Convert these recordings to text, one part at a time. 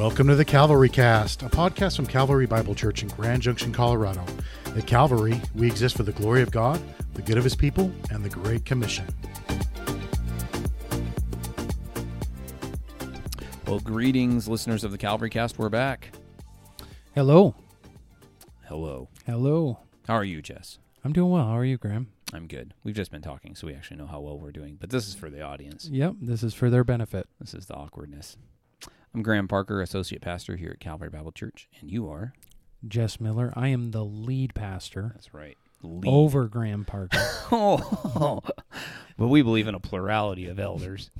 Welcome to the Calvary Cast, a podcast from Calvary Bible Church in Grand Junction, Colorado. At Calvary, we exist for the glory of God, the good of His people, and the Great Commission. Well, greetings, listeners of the Calvary Cast. We're back. Hello. Hello. Hello. How are you, Jess? I'm doing well. How are you, Graham? I'm good. We've just been talking, so we actually know how well we're doing. But this is for the audience. Yep, this is for their benefit. This is the awkwardness. I'm Graham Parker, Associate Pastor here at Calvary Bible Church, and you are? Jess Miller. I am the lead pastor That's right. Lead. over Graham Parker. oh, but we believe in a plurality of elders.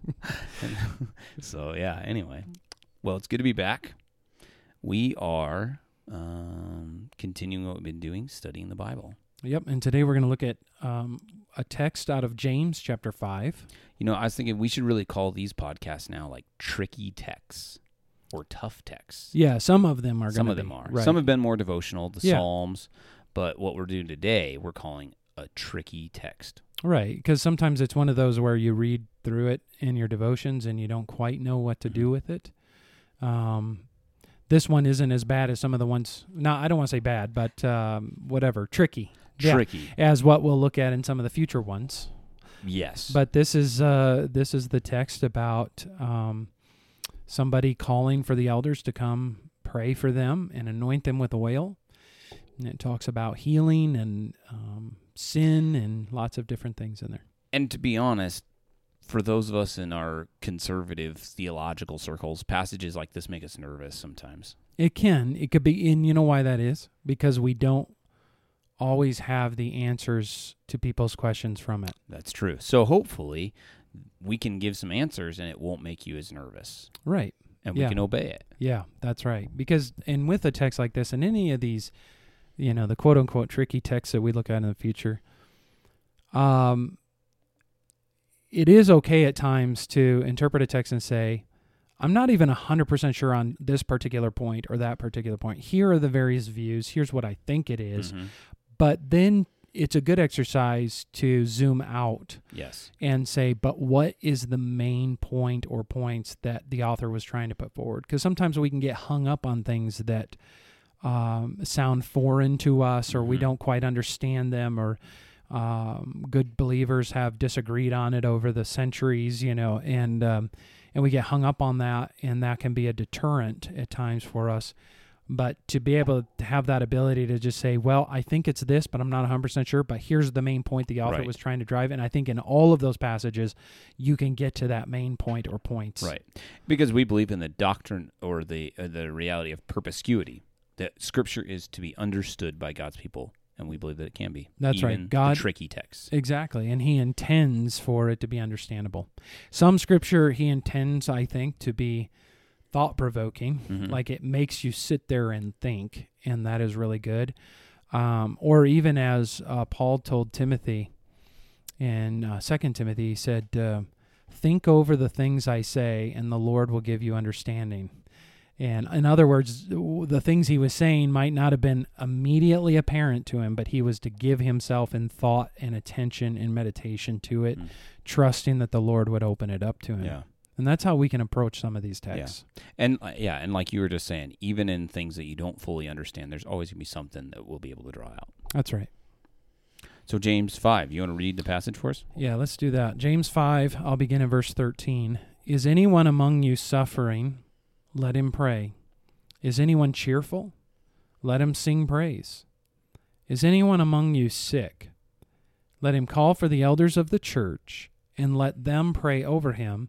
so yeah. Anyway, well, it's good to be back. We are um, continuing what we've been doing, studying the Bible. Yep, and today we're going to look at um, a text out of James chapter 5. You know, I was thinking we should really call these podcasts now like tricky texts or tough texts. Yeah, some of them are Some of them are. Right. Some have been more devotional, the Yeah. Psalms, but what we're doing today, we're calling a tricky text. right, because sometimes it's one of those where you read through it in your devotions and you don't quite know what to do Mhm. with it. Um, this one isn't as bad as some of the ones. No, I don't want to say bad, but um, whatever, tricky. Yeah. Tricky. As what we'll look at in some of the future ones. Yes. But this is uh, this is the text about um, somebody calling for the elders to come pray for them and anoint them with oil. And it talks about healing and um, sin and lots of different things in there. and to be honest, for those of us in our conservative theological circles, passages like this make us nervous sometimes. It can. It could be. And you know why that is? Because we don't always have the answers to people's questions from it. That's true. So hopefully, we can give some answers and it won't make you as nervous Right. and we Yeah. can obey it. Yeah, that's right. Because and with a text like this and any of these, you know, the quote unquote tricky texts that we look at in the future, um it is okay at times to interpret a text and say, I'm not even 100% sure on this particular point or that particular point. Here are the various views. Here's what I think it is. Mhm. But then it's a good exercise to zoom out Yes. and say, but what is the main point or points that the author was trying to put forward? Because sometimes we can get hung up on things that um, sound foreign to us or we Mhm. don't quite understand them or um, good believers have disagreed on it over the centuries, you know, and um, and we get hung up on that, and that can be a deterrent at times for us. But to be able to have that ability to just say, well, I think it's this, but I'm not 100% sure, but here's the main point the author Right. was trying to drive. And I think in all of those passages, you can get to that main point or points. Right. Because we believe in the doctrine or the uh, the reality of perspicuity that scripture is to be understood by God's people and we believe that it can be. That's right. God- tricky texts. Exactly. And he intends for it to be understandable. Some scripture he intends, I think, to be thought provoking. Mhm. Like it makes you sit there and think, and that is really good. Um, or even as uh, Paul told Timothy in uh, 2 Timothy, he said, uh, Think over the things I say, and the Lord will give you understanding. And in other words, the things he was saying might not have been immediately apparent to him, but he was to give himself in thought and attention and meditation to it, Mm. trusting that the Lord would open it up to him. Yeah. And that's how we can approach some of these texts. And uh, yeah, and like you were just saying, even in things that you don't fully understand, there's always going to be something that we'll be able to draw out. That's right. So James 5, you want to read the passage for us? Yeah, let's do that. James 5, I'll begin in verse 13. Is anyone among you suffering? Let him pray. Is anyone cheerful? Let him sing praise. Is anyone among you sick? Let him call for the elders of the church, and let them pray over him,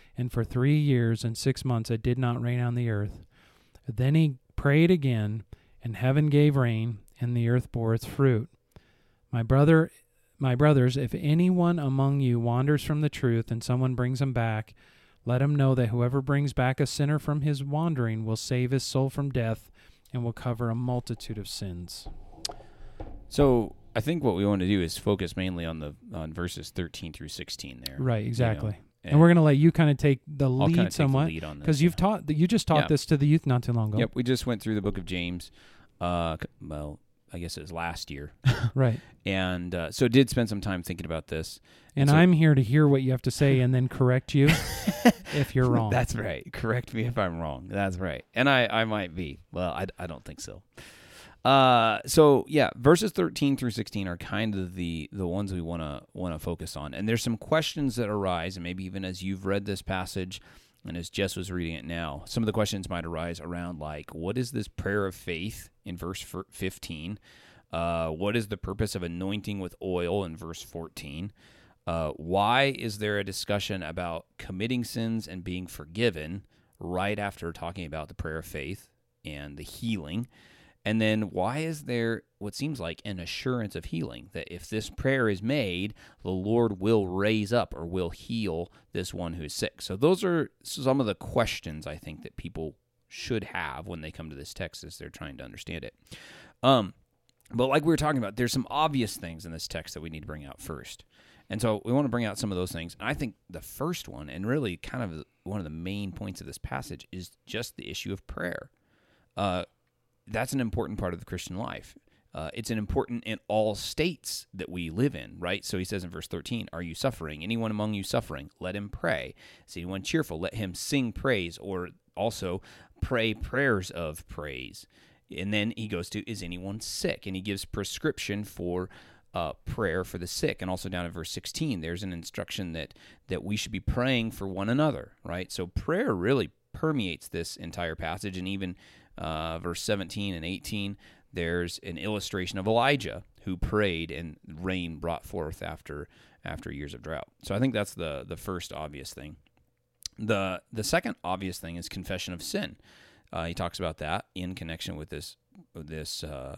and for three years and six months it did not rain on the earth. Then he prayed again, and heaven gave rain, and the earth bore its fruit. My brother my brothers, if anyone among you wanders from the truth and someone brings him back, Let him know that whoever brings back a sinner from his wandering will save his soul from death and will cover a multitude of sins. So I think what we want to do is focus mainly on the on verses 13 through 16 there. Right, you know, exactly. and, we're going to let you kind of take the I'll lead take somewhat on this, because you've yeah. taught you just taught Yeah. this to the youth not too long ago. Yep, we just went through the book of James. Uh, well, I guess it was last year, Right. and uh, so did spend some time thinking about this. And So- I'm here to hear what you have to say and then correct you if you're wrong. That's right. Correct me if I'm wrong. That's right. And I, I might be. Well, I, I don't think so. Uh, so yeah, verses 13 through 16 are kind of the the ones we want to want to focus on. And there's some questions that arise, and maybe even as you've read this passage, and as Jess was reading it now, some of the questions might arise around like, what is this prayer of faith in verse 15? Uh, what is the purpose of anointing with oil in verse 14? Uh, why is there a discussion about committing sins and being forgiven right after talking about the prayer of faith and the healing? And then why is there what seems like an assurance of healing that if this prayer is made, the Lord will raise up or will heal this one who is sick? So those are some of the questions I think that people should have when they come to this text as they're trying to understand it. Um, but like we were talking about, there's some obvious things in this text that we need to bring out first. And so we want to bring out some of those things. And I think the first one, and really kind of one of the main points of this passage, is just the issue of prayer. Uh, that's an important part of the Christian life. Uh, it's an important in all states that we live in, right? So he says in verse 13, Are you suffering? Anyone among you suffering? Let him pray. Is anyone cheerful? Let him sing praise, or also pray prayers of praise. And then he goes to, Is anyone sick? And he gives prescription for uh, prayer for the sick. And also down in verse 16, there's an instruction that, that we should be praying for one another, right? So prayer really permeates this entire passage. And even uh, verse 17 and 18, there's an illustration of Elijah who prayed and rain brought forth after after years of drought. So I think that's the the first obvious thing. The the second obvious thing is confession of sin. Uh, he talks about that in connection with this this uh,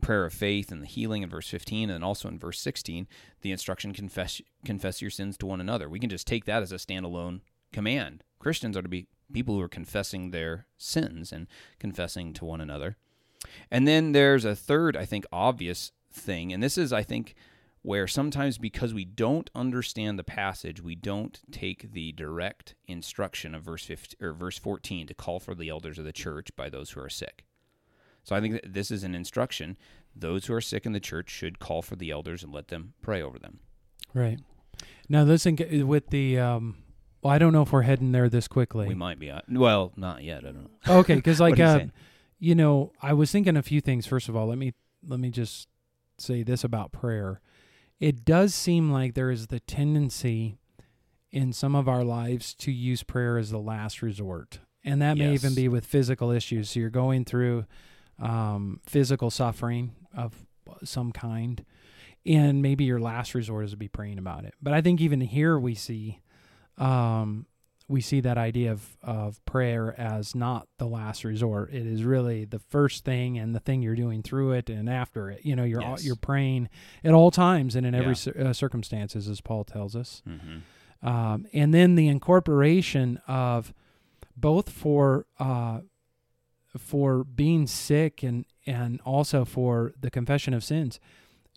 prayer of faith and the healing in verse 15 and also in verse 16 the instruction confess confess your sins to one another we can just take that as a standalone command christians are to be people who are confessing their sins and confessing to one another and then there's a third i think obvious thing and this is i think where sometimes because we don't understand the passage we don't take the direct instruction of verse 15 or verse 14 to call for the elders of the church by those who are sick so I think this is an instruction. Those who are sick in the church should call for the elders and let them pray over them. Right. Now listen with the um well I don't know if we're heading there this quickly. We might be. Well, not yet. I don't know. okay, cuz like you uh you know, I was thinking a few things first of all. Let me let me just say this about prayer. It does seem like there is the tendency in some of our lives to use prayer as the last resort. And that may even be with physical issues. So you're going through um, physical suffering of some kind, and maybe your last resort is to be praying about it. But I think even here we see, um, we see that idea of of prayer as not the last resort. It is really the first thing and the thing you're doing through it and after it. You know, you're all Yes. you're praying at all times and in every Yeah. cir- uh, circumstances, as Paul tells us Mm-hmm. um, and then the incorporation of both for uh, for being sick and and also for the confession of sins.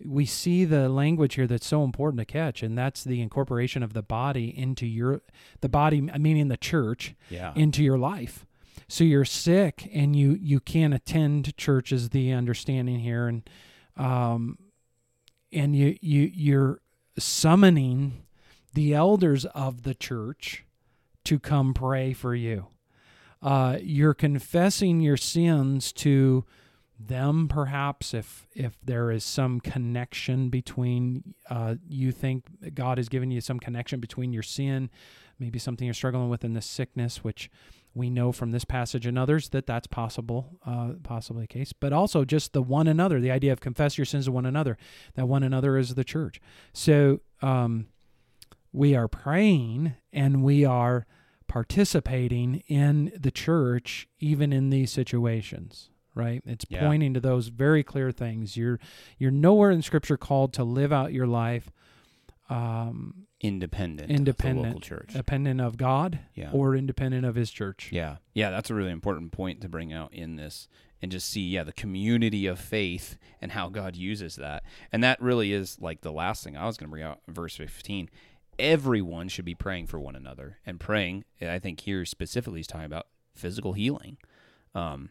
We see the language here that's so important to catch, and that's the incorporation of the body into your the body, meaning the church, Yeah. into your life. So you're sick and you you can't attend church is the understanding here, and um, and you you you're summoning the elders of the church to come pray for you. Uh, you're confessing your sins to them, perhaps, if if there is some connection between uh, you think God has given you some connection between your sin, maybe something you're struggling with in this sickness, which we know from this passage and others that that's possible, uh, possibly the case. But also just the one another, the idea of confess your sins to one another. That one another is the church. So um, we are praying and we are participating in the church even in these situations right it's Yeah. pointing to those very clear things you're you're nowhere in scripture called to live out your life um independent, Independent. of the local church. Dependent of God Yeah. or independent of His church. Yeah. Yeah, that's a really important point to bring out in this and just see, yeah, the community of faith and how God uses that. And that really is like the last thing I was going to bring out verse 15. Everyone should be praying for one another. And praying, I think here specifically is talking about physical healing. Um,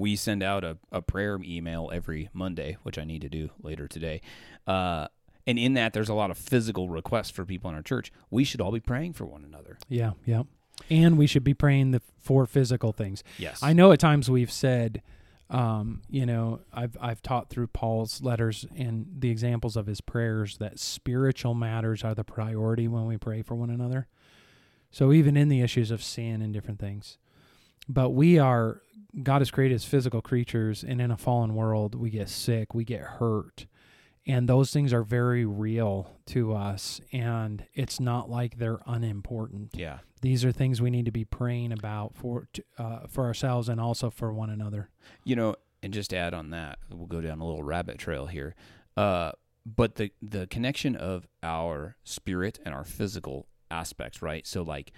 we send out a, a prayer email every Monday, which I need to do later today. Uh, and in that, there's a lot of physical requests for people in our church. We should all be praying for one another. Yeah, yeah. And we should be praying the, for physical things. Yes. I know at times we've said, um, you know, I've I've taught through Paul's letters and the examples of his prayers that spiritual matters are the priority when we pray for one another. So even in the issues of sin and different things, but we are God has created as physical creatures, and in a fallen world, we get sick, we get hurt, and those things are very real to us. And it's not like they're unimportant Yeah. these are things we need to be praying about for uh, for ourselves and also for one another. You know, and just to add on that, we'll go down a little rabbit trail here. Uh, but the the connection of our spirit and our physical aspects, right? So like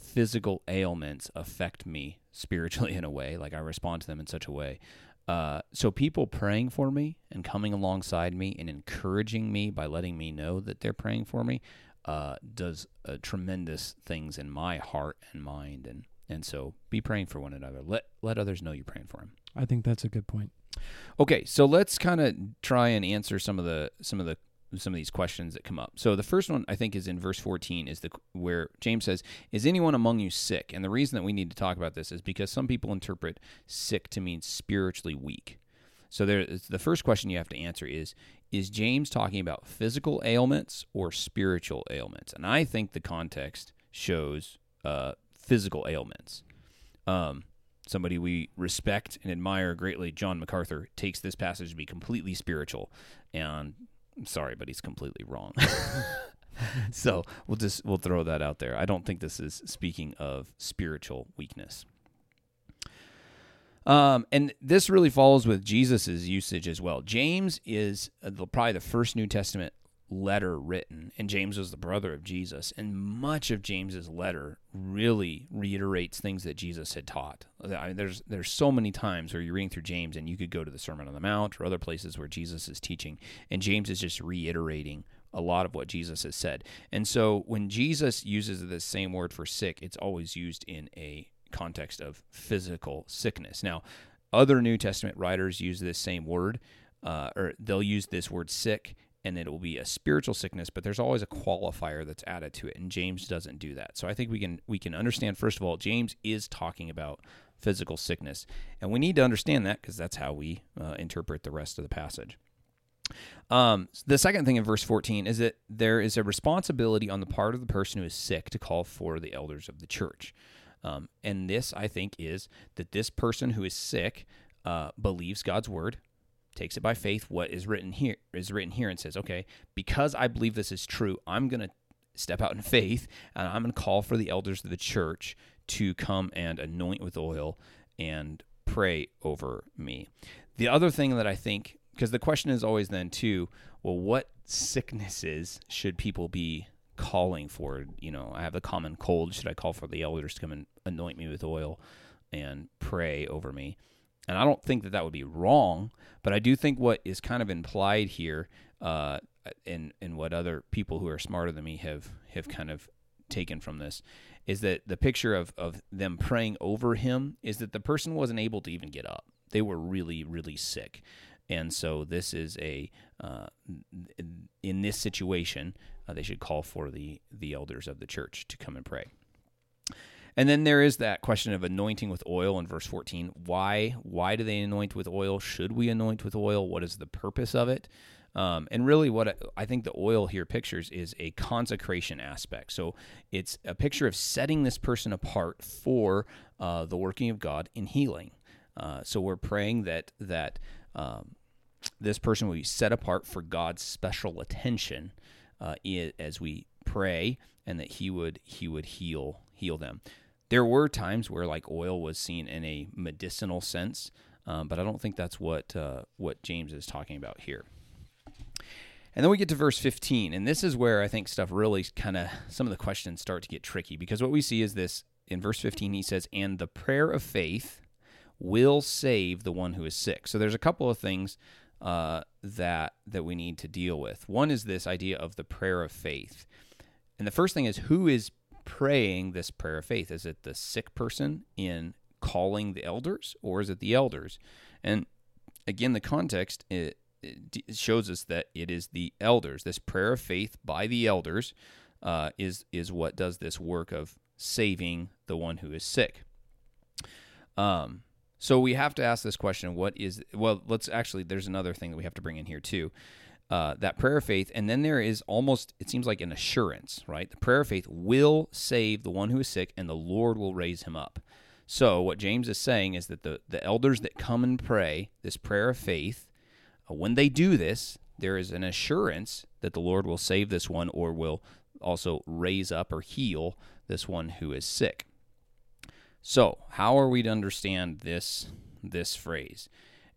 physical ailments affect me spiritually in a way, like I respond to them in such a way. Uh, so people praying for me and coming alongside me and encouraging me by letting me know that they're praying for me uh, does uh, tremendous things in my heart and mind and and so be praying for one another. Let let others know you're praying for them. I think that's a good point. Okay, so let's kind of try and answer some of the some of the some of these questions that come up. So the first one I think is in verse 14 is the where James says, "Is anyone among you sick?" And the reason that we need to talk about this is because some people interpret sick to mean spiritually weak. So there the first question you have to answer is is James talking about physical ailments or spiritual ailments? And I think the context shows uh, physical ailments. Um, somebody we respect and admire greatly, John MacArthur, takes this passage to be completely spiritual. And I'm sorry, but he's completely wrong. so we'll just we'll throw that out there. I don't think this is speaking of spiritual weakness. Um, and this really follows with Jesus's usage as well. James is uh, probably the first New Testament letter written, and James was the brother of Jesus. And much of James's letter really reiterates things that Jesus had taught. I mean, there's there's so many times where you're reading through James, and you could go to the Sermon on the Mount or other places where Jesus is teaching, and James is just reiterating a lot of what Jesus has said. And so when Jesus uses the same word for sick, it's always used in a context of physical sickness. Now, other New Testament writers use this same word, uh, or they'll use this word sick, and it will be a spiritual sickness. But there's always a qualifier that's added to it, and James doesn't do that. So I think we can we can understand first of all, James is talking about physical sickness, and we need to understand that because that's how we uh, interpret the rest of the passage. Um, the second thing in verse 14 is that there is a responsibility on the part of the person who is sick to call for the elders of the church. Um, and this, I think, is that this person who is sick uh, believes God's word, takes it by faith. What is written here is written here and says, okay, because I believe this is true, I'm going to step out in faith and I'm going to call for the elders of the church to come and anoint with oil and pray over me. The other thing that I think, because the question is always then too, well, what sicknesses should people be calling for? You know, I have a common cold. Should I call for the elders to come and anoint me with oil and pray over me? And I don't think that that would be wrong, but I do think what is kind of implied here, uh, and and what other people who are smarter than me have have kind of taken from this, is that the picture of of them praying over him is that the person wasn't able to even get up; they were really really sick, and so this is a uh, in this situation uh, they should call for the the elders of the church to come and pray. And then there is that question of anointing with oil in verse 14. Why why do they anoint with oil? Should we anoint with oil? What is the purpose of it? Um, and really, what I think the oil here pictures is a consecration aspect. So it's a picture of setting this person apart for uh, the working of God in healing. Uh, so we're praying that that um, this person will be set apart for God's special attention uh, as we pray, and that He would He would heal heal them. There were times where like oil was seen in a medicinal sense, um, but I don't think that's what uh, what James is talking about here. And then we get to verse 15, and this is where I think stuff really kind of some of the questions start to get tricky because what we see is this in verse 15 he says, "And the prayer of faith will save the one who is sick." So there's a couple of things uh, that that we need to deal with. One is this idea of the prayer of faith, and the first thing is who is praying this prayer of faith? Is it the sick person in calling the elders, or is it the elders? And again, the context it, it shows us that it is the elders. This prayer of faith by the elders uh, is is what does this work of saving the one who is sick. Um, so we have to ask this question: What is? Well, let's actually. There's another thing that we have to bring in here too. Uh, that prayer of faith, and then there is almost, it seems like an assurance, right? The prayer of faith will save the one who is sick, and the Lord will raise him up. So, what James is saying is that the, the elders that come and pray this prayer of faith, uh, when they do this, there is an assurance that the Lord will save this one or will also raise up or heal this one who is sick. So, how are we to understand this this phrase?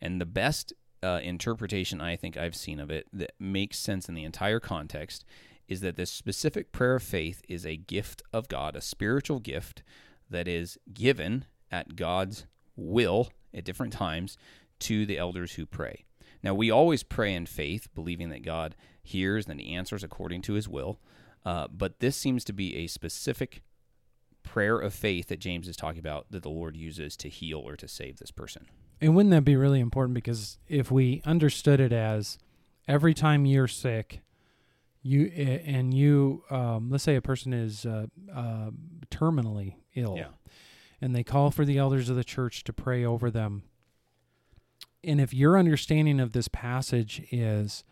And the best uh, interpretation I think I've seen of it that makes sense in the entire context is that this specific prayer of faith is a gift of God, a spiritual gift that is given at God's will at different times to the elders who pray. Now, we always pray in faith, believing that God hears and he answers according to his will, uh, but this seems to be a specific prayer of faith that James is talking about that the Lord uses to heal or to save this person. And wouldn't that be really important? Because if we understood it as every time you're sick, you and you, um, let's say a person is uh, uh, terminally ill, Yeah. and they call for the elders of the church to pray over them. And if your understanding of this passage is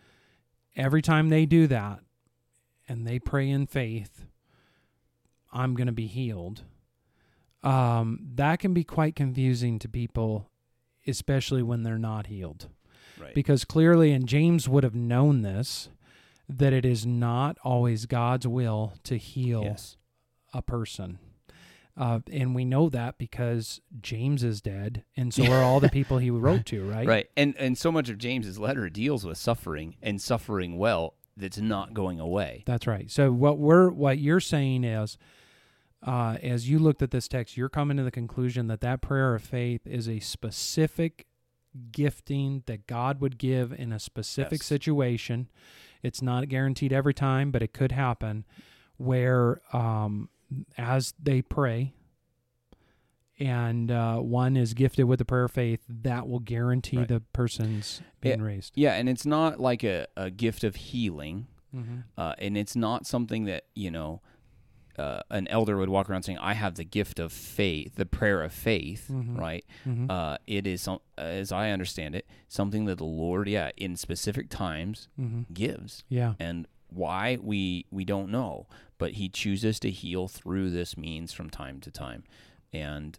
every time they do that and they pray in faith, I'm going to be healed. Um, that can be quite confusing to people, especially when they're not healed. Right. Because clearly, and James would have known this, that it is not always God's will to heal yes. a person. Uh, and we know that because James is dead, and so are all the people he wrote to, right? Right. And and so much of James's letter deals with suffering and suffering well that's not going away. That's right. So what we're what you're saying is, uh, as you looked at this text, you're coming to the conclusion that that prayer of faith is a specific gifting that God would give in a specific Yes. situation. It's not guaranteed every time, but it could happen where um, as they pray and uh, one is gifted with the prayer of faith, that will guarantee Right. the person's being raised. Yeah, and it's not like a, a gift of healing. Mm-hmm. Uh, and it's not something that, you know, uh, an elder would walk around saying, I have the gift of faith, the prayer of faith, Mhm. right? Mm-hmm. Uh, it is, as I understand it, something that the Lord, yeah, in specific times mm-hmm. gives. Yeah. And why we we don't know, but he chooses to heal through this means from time to time. And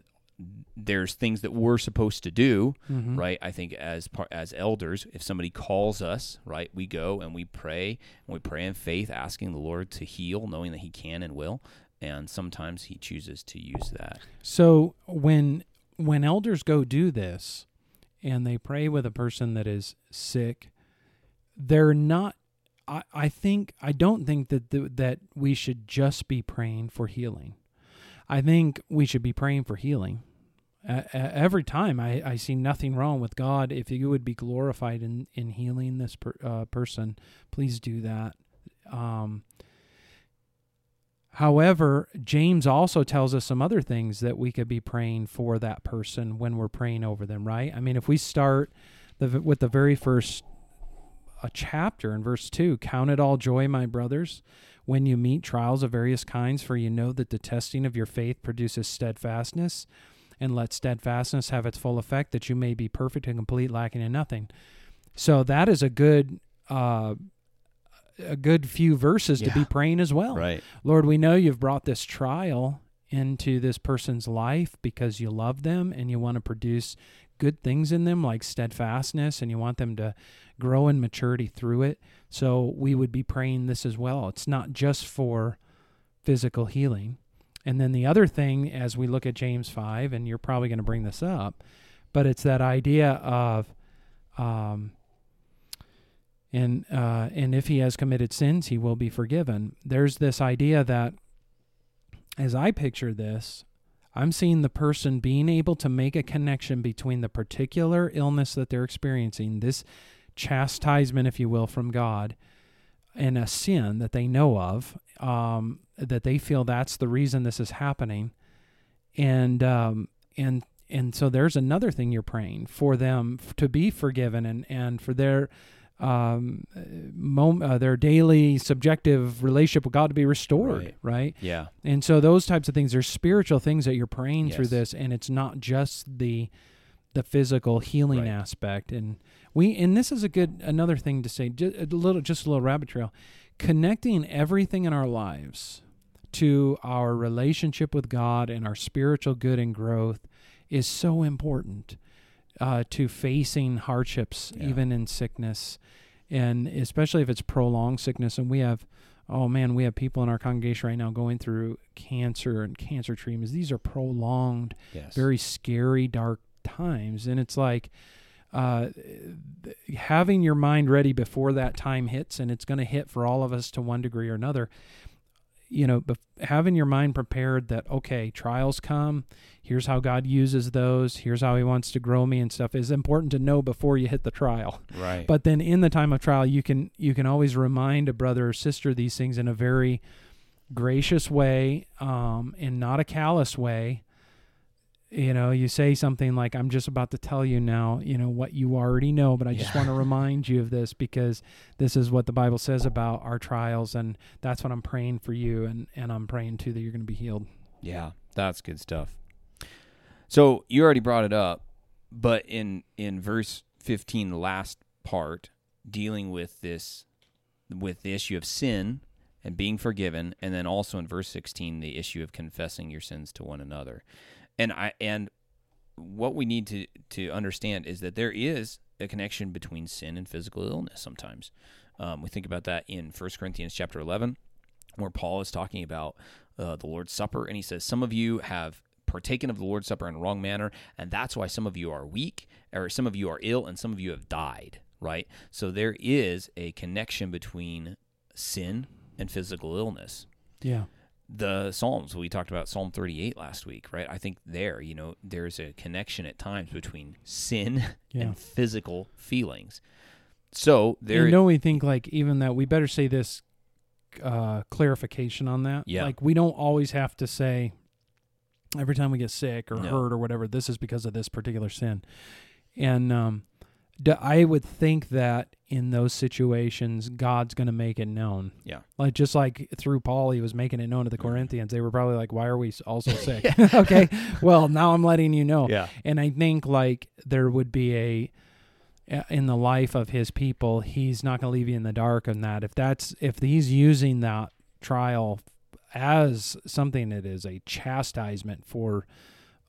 there's things that we're supposed to do, Mm-hmm. right? I think as par- as elders, if somebody calls us, right, we go and we pray and we pray in faith, asking the Lord to heal, knowing that He can and will. And sometimes He chooses to use that. So when when elders go do this and they pray with a person that is sick, they're not I, I think I don't think that the, that we should just be praying for healing. I think we should be praying for healing. Uh, every time I, I see nothing wrong with God. If you would be glorified in, in healing this per, uh, person, please do that. Um, However, James also tells us some other things that we could be praying for that person when we're praying over them, right? I mean, if we start the, with the very first a chapter in verse 2 Count it all joy, my brothers, when you meet trials of various kinds, for you know that the testing of your faith produces steadfastness, and let steadfastness have its full effect, that you may be perfect and complete, lacking in nothing. So that is a good. Uh, a good few verses to be praying as well. Right. Lord, we know you've brought this trial into this person's life because you love them and you want to produce good things in them like steadfastness and you want them to grow in maturity through it. So we would be praying this as well. It's not just for physical healing. And then the other thing as we look at James 5 and you're probably going to bring this up, but it's that idea of um and uh, and if he has committed sins, he will be forgiven. There's this idea that, as I picture this, I'm seeing the person being able to make a connection between the particular illness that they're experiencing, this chastisement, if you will, from God, and a sin that they know of, um, that they feel that's the reason this is happening, and um, and and so there's another thing you're praying for them to be forgiven and and for their um, mom, uh, their daily subjective relationship with God to be restored, Right. right? Yeah. And so those types of things are spiritual things that you're praying through this, and it's not just the the physical healing Right. aspect. And we and this is a good another thing to say, just a little just a little rabbit trail, connecting everything in our lives to our relationship with God and our spiritual good and growth is so important uh, to facing hardships, Yeah. even in sickness, and especially if it's prolonged sickness. And we have, oh man, we have people in our congregation right now going through cancer and cancer treatments. These are prolonged, Yes. very scary, dark times, and it's like. Uh, having your mind ready before that time hits, and it's going to hit for all of us to one degree or another. You know, having your mind prepared that okay, trials come, here's how God uses those, here's how He wants to grow me and stuff is important to know before you hit the trial. right. But then in the time of trial, you can you can always remind a brother or sister these things in a very gracious way, um, and not a callous way. You know, you say something like, "I'm just about to tell you now, you know what you already know, but I just want to remind you of this because this is what the Bible says about our trials, and that's what I'm praying for you, and and I'm praying too that you're going to be healed." Yeah, that's good stuff. So you already brought it up, but in in verse fifteen, the last part, dealing with this with the issue of sin and being forgiven, and then also in verse sixteen, the issue of confessing your sins to one another. And I and what we need to to understand is that there is a connection between sin and physical illness. Sometimes um, we think about that in 1 Corinthians chapter eleven, where Paul is talking about uh, the Lord's Supper, and he says, Some of you have partaken of the Lord's Supper in a wrong manner, and that's why some of you are weak, or some of you are ill, and some of you have died, right? So there is a connection between sin and physical illness. Yeah. The Psalms, we talked about Psalm 38 last week, right? I think there, you know, there's a connection at times between sin Yeah. and physical feelings. So there, you know, we think like even that we better say this uh, clarification on that. Yeah. Like we don't always have to say every time we get sick or No. hurt or whatever, this is because of this particular sin. And um, I would think that in those situations, God's going to make it known. Yeah. Like just like through Paul, he was making it known to the Corinthians. They were probably like, "Why are we also sick?" okay. Well, now I'm letting you know. yeah, And I think like there would be a in the life of his people, he's not going to leave you in the dark on that. If that's if he's using that trial as something that is a chastisement for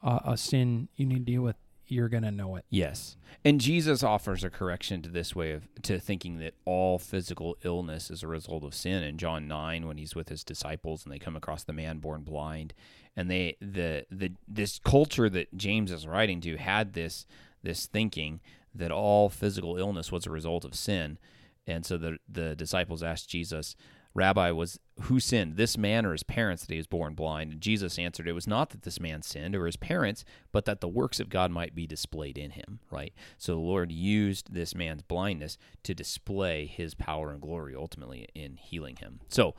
uh, a sin you need to deal with, you're going to know it. Yes. And Jesus offers a correction to this way of to thinking that all physical illness is a result of sin. In John 9 when he's with his disciples and they come across the man born blind and they the the this culture that James is writing to had this this thinking that all physical illness was a result of sin. And so the the disciples asked Jesus, Rabbi, was who sinned, this man or his parents, that he was born blind? And Jesus answered, It was not that this man sinned or his parents, but that the works of God might be displayed in him, right? So the Lord used this man's blindness to display his power and glory ultimately in healing him. So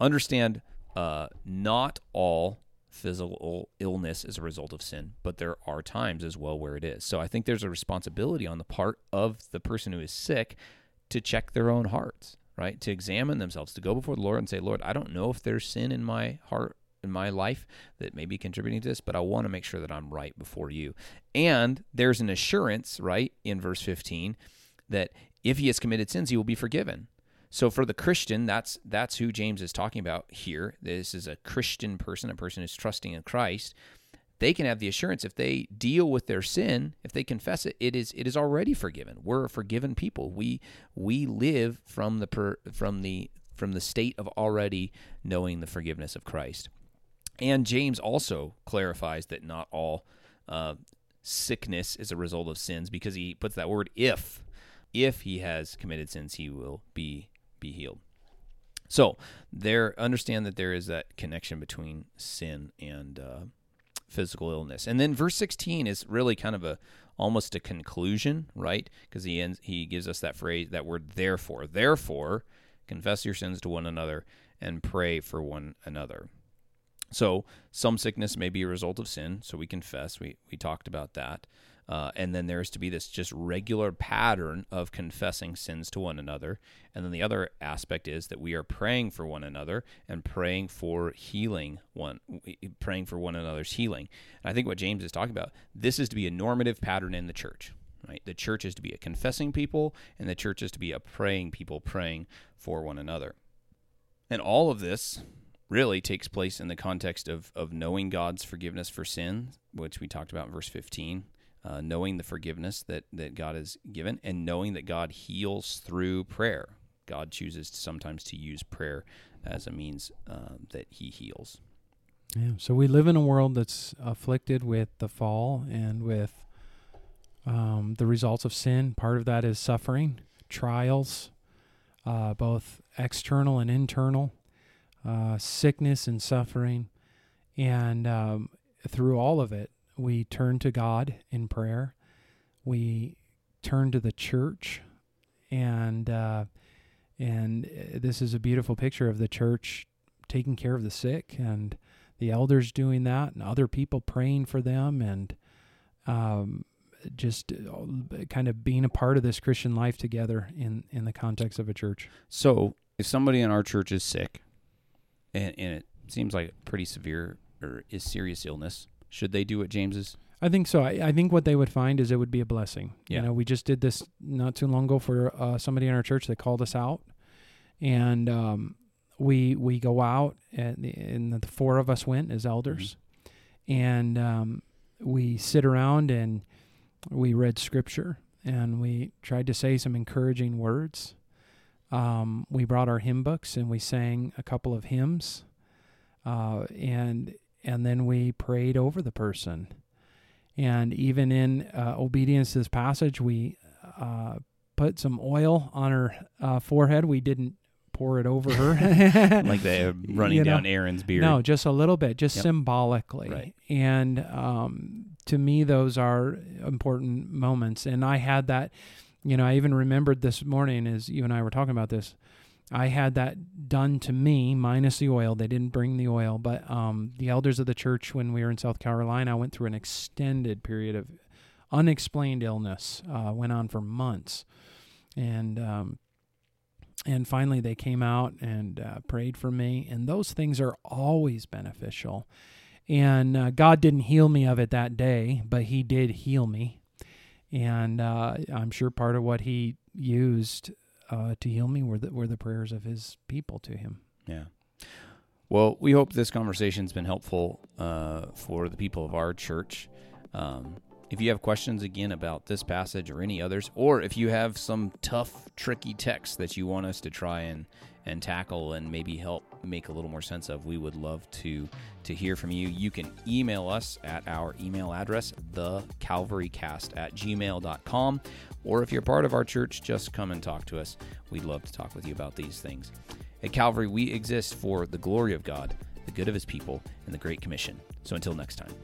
understand uh, not all physical illness is a result of sin, but there are times as well where it is. So I think there's a responsibility on the part of the person who is sick to check their own hearts, right? To examine themselves, to go before the Lord and say, Lord, I don't know if there's sin in my heart, in my life that may be contributing to this, but I want to make sure that I'm right before you. And there's an assurance, right, in verse 15, that if he has committed sins, he will be forgiven. So for the Christian, that's that's who James is talking about here. This is a Christian person, a person who's trusting in Christ. They can have the assurance if they deal with their sin, if they confess it, it is it is already forgiven. We're a forgiven people. We we live from the per, from the from the state of already knowing the forgiveness of Christ. And James also clarifies that not all uh, sickness is a result of sins because he puts that word if if he has committed sins, he will be be healed. So there, understand that there is that connection between sin and uh, physical illness. And then verse 16 is really kind of a almost a conclusion, right? Because he ends, he gives us that phrase, that word therefore. Therefore, confess your sins to one another and pray for one another. So some sickness may be a result of sin, so we confess. We we talked about that. Uh, and then there's to be this just regular pattern of confessing sins to one another. And then the other aspect is that we are praying for one another and praying for healing one, praying for one another's healing. And I think what James is talking about, this is to be a normative pattern in the church. Right? The church is to be a confessing people, and the church is to be a praying people, praying for one another. And all of this really takes place in the context of, of knowing God's forgiveness for sin, which we talked about in verse 15, uh, knowing the forgiveness that, that God has given, and knowing that God heals through prayer. God chooses sometimes to use prayer as a means uh, that He heals. Yeah. So we live in a world that's afflicted with the fall and with um, the results of sin. Part of that is suffering, trials, uh, both external and internal, uh, sickness and suffering. And um, through all of it, we turn to God in prayer. We turn to the church, and uh, and uh, this is a beautiful picture of the church taking care of the sick and the elders doing that, and other people praying for them, and um, just uh, kind of being a part of this Christian life together in in the context of a church. So, if somebody in our church is sick, and, and it seems like pretty severe or is serious illness, should they do what James is? I think so. I, I think what they would find is it would be a blessing. Yeah. You know, we just did this not too long ago for uh, somebody in our church that called us out, and um, we we go out and, and the four of us went as elders, mm-hmm. and um, we sit around and we read scripture and we tried to say some encouraging words. Um, we brought our hymn books and we sang a couple of hymns, uh, and and then we prayed over the person. And even in uh, obedience to this passage, we uh, put some oil on her uh, forehead. We didn't pour it over her, like they running you know, down Aaron's beard. No, just a little bit, just yep. symbolically. Right. And um, to me, those are important moments. And I had that, you know, I even remembered this morning as you and I were talking about this. I had that done to me minus the oil. They didn't bring the oil, but um, the elders of the church, when we were in South Carolina, I went through an extended period of unexplained illness. Uh, went on for months, and um, and finally they came out and uh, prayed for me. And those things are always beneficial. And uh, God didn't heal me of it that day, but He did heal me. And uh, I'm sure part of what He used uh, to heal me were the, were the prayers of his people to him. Yeah. Well, we hope this conversation's been helpful uh, for the people of our church. Um, if you have questions again about this passage or any others, or if you have some tough, tricky text that you want us to try and, and tackle and maybe help make a little more sense of, we would love to to hear from you. You can email us at our email address, thecalvarycast at gmail.com. Or if you're part of our church, just come and talk to us. We'd love to talk with you about these things. At Calvary, we exist for the glory of God, the good of his people, and the Great Commission. So until next time.